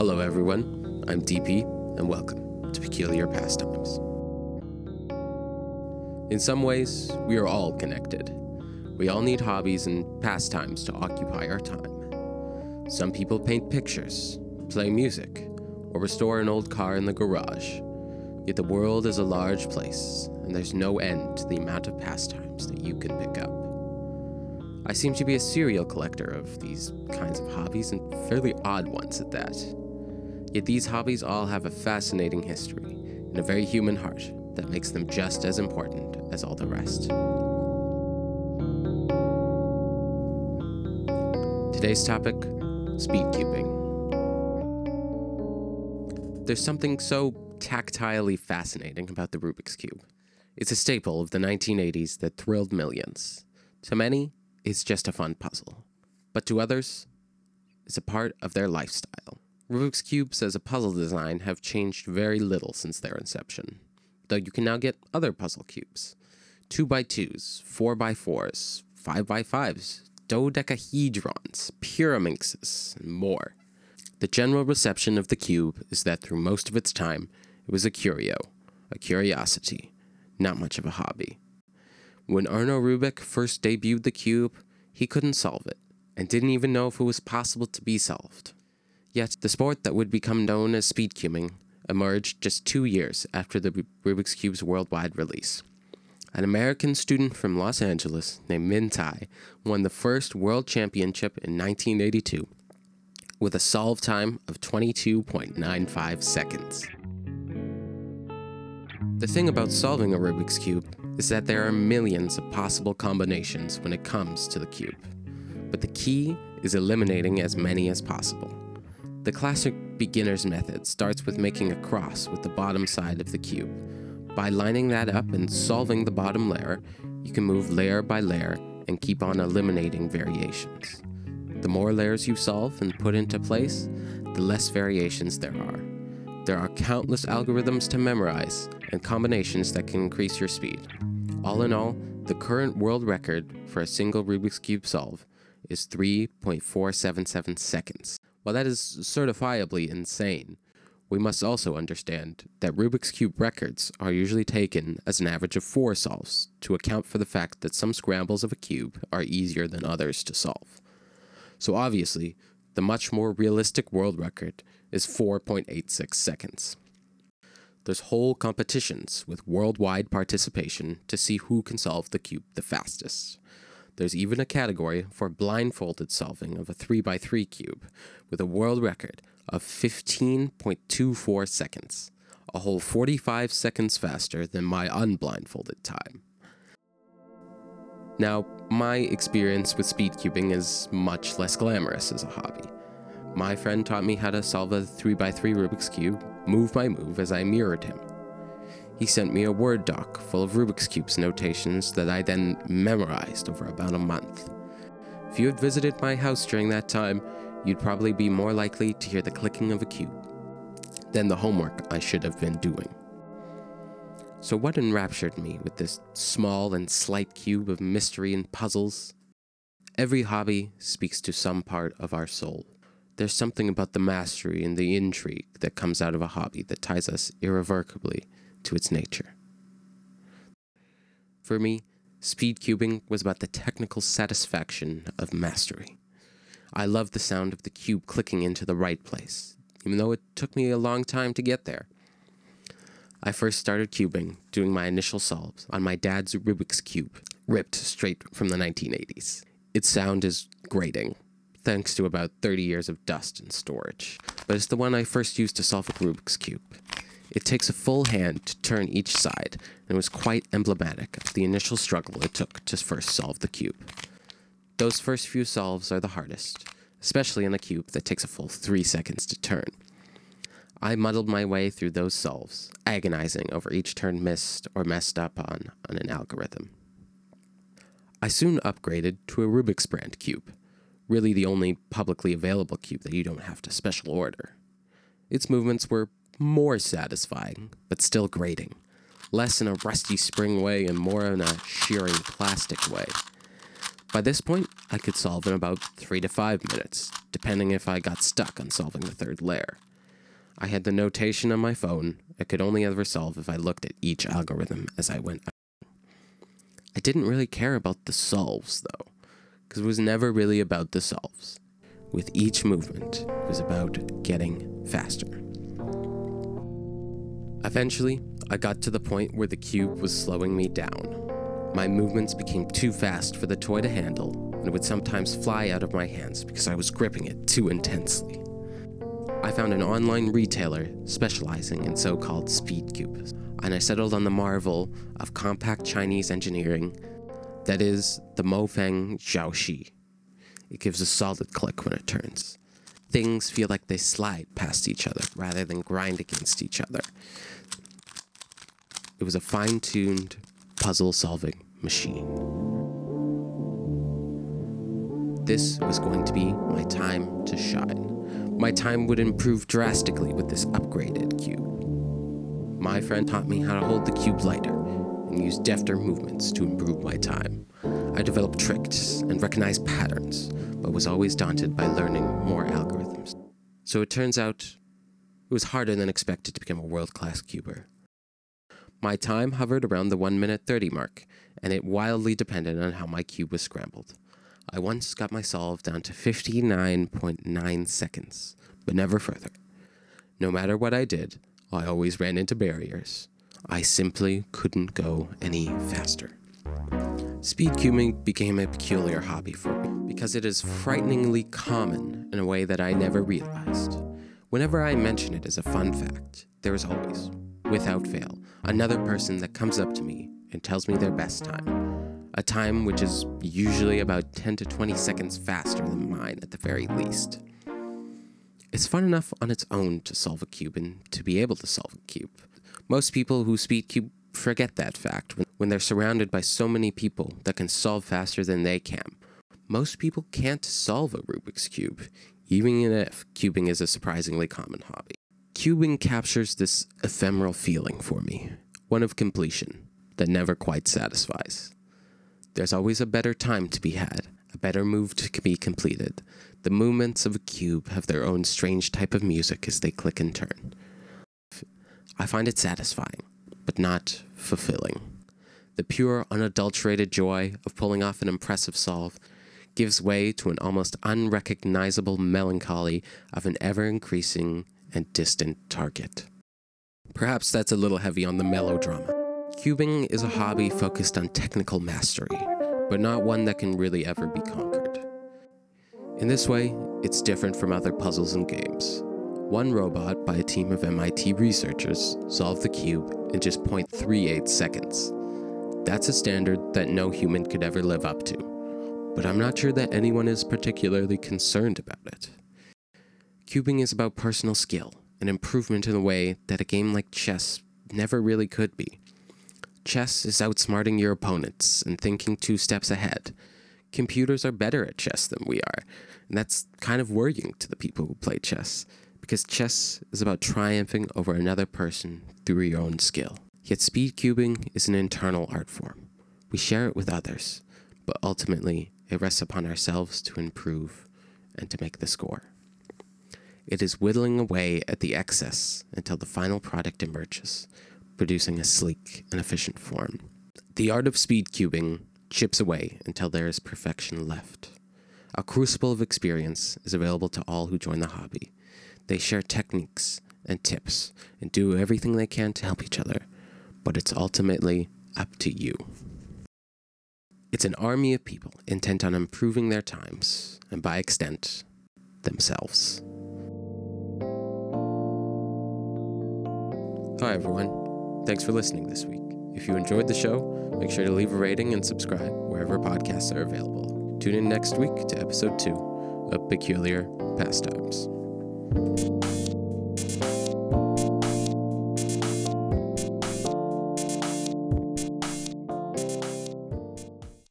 Hello, everyone. I'm DP, and welcome to Peculiar Pastimes. In some ways, we are all connected. We all need hobbies and pastimes to occupy our time. Some people paint pictures, play music, or restore an old car in the garage. Yet the world is a large place, and there's no end to the amount of pastimes that you can pick up. I seem to be a serial collector of these kinds of hobbies, and fairly odd ones at that. Yet these hobbies all have a fascinating history and a very human heart that makes them just as important as all the rest. Today's topic speed cubing. There's something so tactilely fascinating about the Rubik's Cube. It's a staple of the 1980s that thrilled millions. To many, it's just a fun puzzle, but to others, it's a part of their lifestyle. Rubik's Cubes as a puzzle design have changed very little since their inception, though you can now get other puzzle cubes 2x2s, 4x4s, 5x5s, dodecahedrons, pyraminxes, and more. The general reception of the cube is that through most of its time, it was a curio, a curiosity, not much of a hobby. When Ernő Rubik first debuted the cube, he couldn't solve it, and didn't even know if it was possible to be solved. Yet, the sport that would become known as speed cubing emerged just two years after the Rubik's Cube's worldwide release. An American student from Los Angeles named Minh Thai won the first world championship in 1982 with a solve time of 22.95 seconds. The thing about solving a Rubik's Cube is that there are millions of possible combinations when it comes to the cube, but the key is eliminating as many as possible. The classic beginner's method starts with making a cross with the bottom side of the cube. By lining that up and solving the bottom layer, you can move layer by layer and keep on eliminating variations. The more layers you solve and put into place, the less variations there are. There are countless algorithms to memorize and combinations that can increase your speed. All in all, the current world record for a single Rubik's Cube solve is 3.477 seconds. While that is certifiably insane, we must also understand that Rubik's Cube records are usually taken as an average of four solves to account for the fact that some scrambles of a cube are easier than others to solve. So obviously, the much more realistic world record is 4.86 seconds. There's whole competitions with worldwide participation to see who can solve the cube the fastest. There's even a category for blindfolded solving of a 3x3 cube, with a world record of 15.24 seconds, a whole 45 seconds faster than my unblindfolded time. Now, my experience with speed cubing is much less glamorous as a hobby. My friend taught me how to solve a 3x3 Rubik's Cube move by move as I mirrored him. He sent me a Word doc full of Rubik's Cube's notations that I then memorized over about a month. If you had visited my house during that time, you'd probably be more likely to hear the clicking of a cube than the homework I should have been doing. So, what enraptured me with this small and slight cube of mystery and puzzles? Every hobby speaks to some part of our soul. There's something about the mastery and the intrigue that comes out of a hobby that ties us irrevocably to its nature. For me, speed cubing was about the technical satisfaction of mastery. I loved the sound of the cube clicking into the right place, even though it took me a long time to get there. I first started cubing, doing my initial solves on my dad's Rubik's Cube, ripped straight from the 1980s. Its sound is grating, thanks to about 30 years of dust and storage, but it's the one I first used to solve a Rubik's Cube. It takes a full hand to turn each side, and was quite emblematic of the initial struggle it took to first solve the cube. Those first few solves are the hardest, especially in a cube that takes a full three seconds to turn. I muddled my way through those solves, agonizing over each turn missed or messed up on on an algorithm. I soon upgraded to a Rubik's brand cube, really the only publicly available cube that you don't have to special order. Its movements were more satisfying, but still grating, less in a rusty spring way and more in a shearing plastic way. By this point, I could solve in about three to five minutes, depending if I got stuck on solving the third layer. I had the notation on my phone I could only ever solve if I looked at each algorithm as I went. I didn't really care about the solves, though, because it was never really about the solves. With each movement, it was about getting faster. Eventually, I got to the point where the cube was slowing me down. My movements became too fast for the toy to handle, and it would sometimes fly out of my hands because I was gripping it too intensely. I found an online retailer specializing in so called speed cubes, and I settled on the marvel of compact Chinese engineering that is the MoFang JiaoShi. It gives a solid click when it turns. Things feel like they slide past each other rather than grind against each other. It was a fine tuned puzzle solving machine. This was going to be my time to shine. My time would improve drastically with this upgraded cube. My friend taught me how to hold the cube lighter and use defter movements to improve my time. I developed tricks and recognized patterns, but was always daunted by learning more algorithms. So it turns out it was harder than expected to become a world class cuber. My time hovered around the 1 minute 30 mark, and it wildly depended on how my cube was scrambled. I once got my solve down to 59.9 seconds, but never further. No matter what I did, I always ran into barriers. I simply couldn't go any faster. Speed cubing became a peculiar hobby for me because it is frighteningly common in a way that I never realized. Whenever I mention it as a fun fact, there is always, without fail, another person that comes up to me and tells me their best time. A time which is usually about 10 to 20 seconds faster than mine at the very least. It's fun enough on its own to solve a cube and to be able to solve a cube. Most people who speed cube forget that fact when they're surrounded by so many people that can solve faster than they can. Most people can't solve a Rubik's Cube, even if cubing is a surprisingly common hobby. Cubing captures this ephemeral feeling for me, one of completion that never quite satisfies. There's always a better time to be had, a better move to be completed. The movements of a cube have their own strange type of music as they click and turn. I find it satisfying, but not fulfilling. The pure, unadulterated joy of pulling off an impressive solve gives way to an almost unrecognizable melancholy of an ever increasing and distant target. Perhaps that's a little heavy on the melodrama. Cubing is a hobby focused on technical mastery, but not one that can really ever be conquered. In this way, it's different from other puzzles and games. One robot by a team of MIT researchers solved the cube in just 0.38 seconds. That's a standard that no human could ever live up to, but I'm not sure that anyone is particularly concerned about it. Cubing is about personal skill, an improvement in a way that a game like chess never really could be. Chess is outsmarting your opponents and thinking two steps ahead. Computers are better at chess than we are, and that's kind of worrying to the people who play chess, because chess is about triumphing over another person through your own skill. Yet speed cubing is an internal art form. We share it with others, but ultimately it rests upon ourselves to improve and to make the score. It is whittling away at the excess until the final product emerges, producing a sleek and efficient form. The art of speed cubing chips away until there is perfection left. A crucible of experience is available to all who join the hobby. They share techniques and tips and do everything they can to help each other, but it's ultimately up to you. It's an army of people intent on improving their times, and by extent, themselves. Hi, everyone. Thanks for listening this week. If you enjoyed the show, make sure to leave a rating and subscribe wherever podcasts are available. Tune in next week to episode two of Peculiar Pastimes.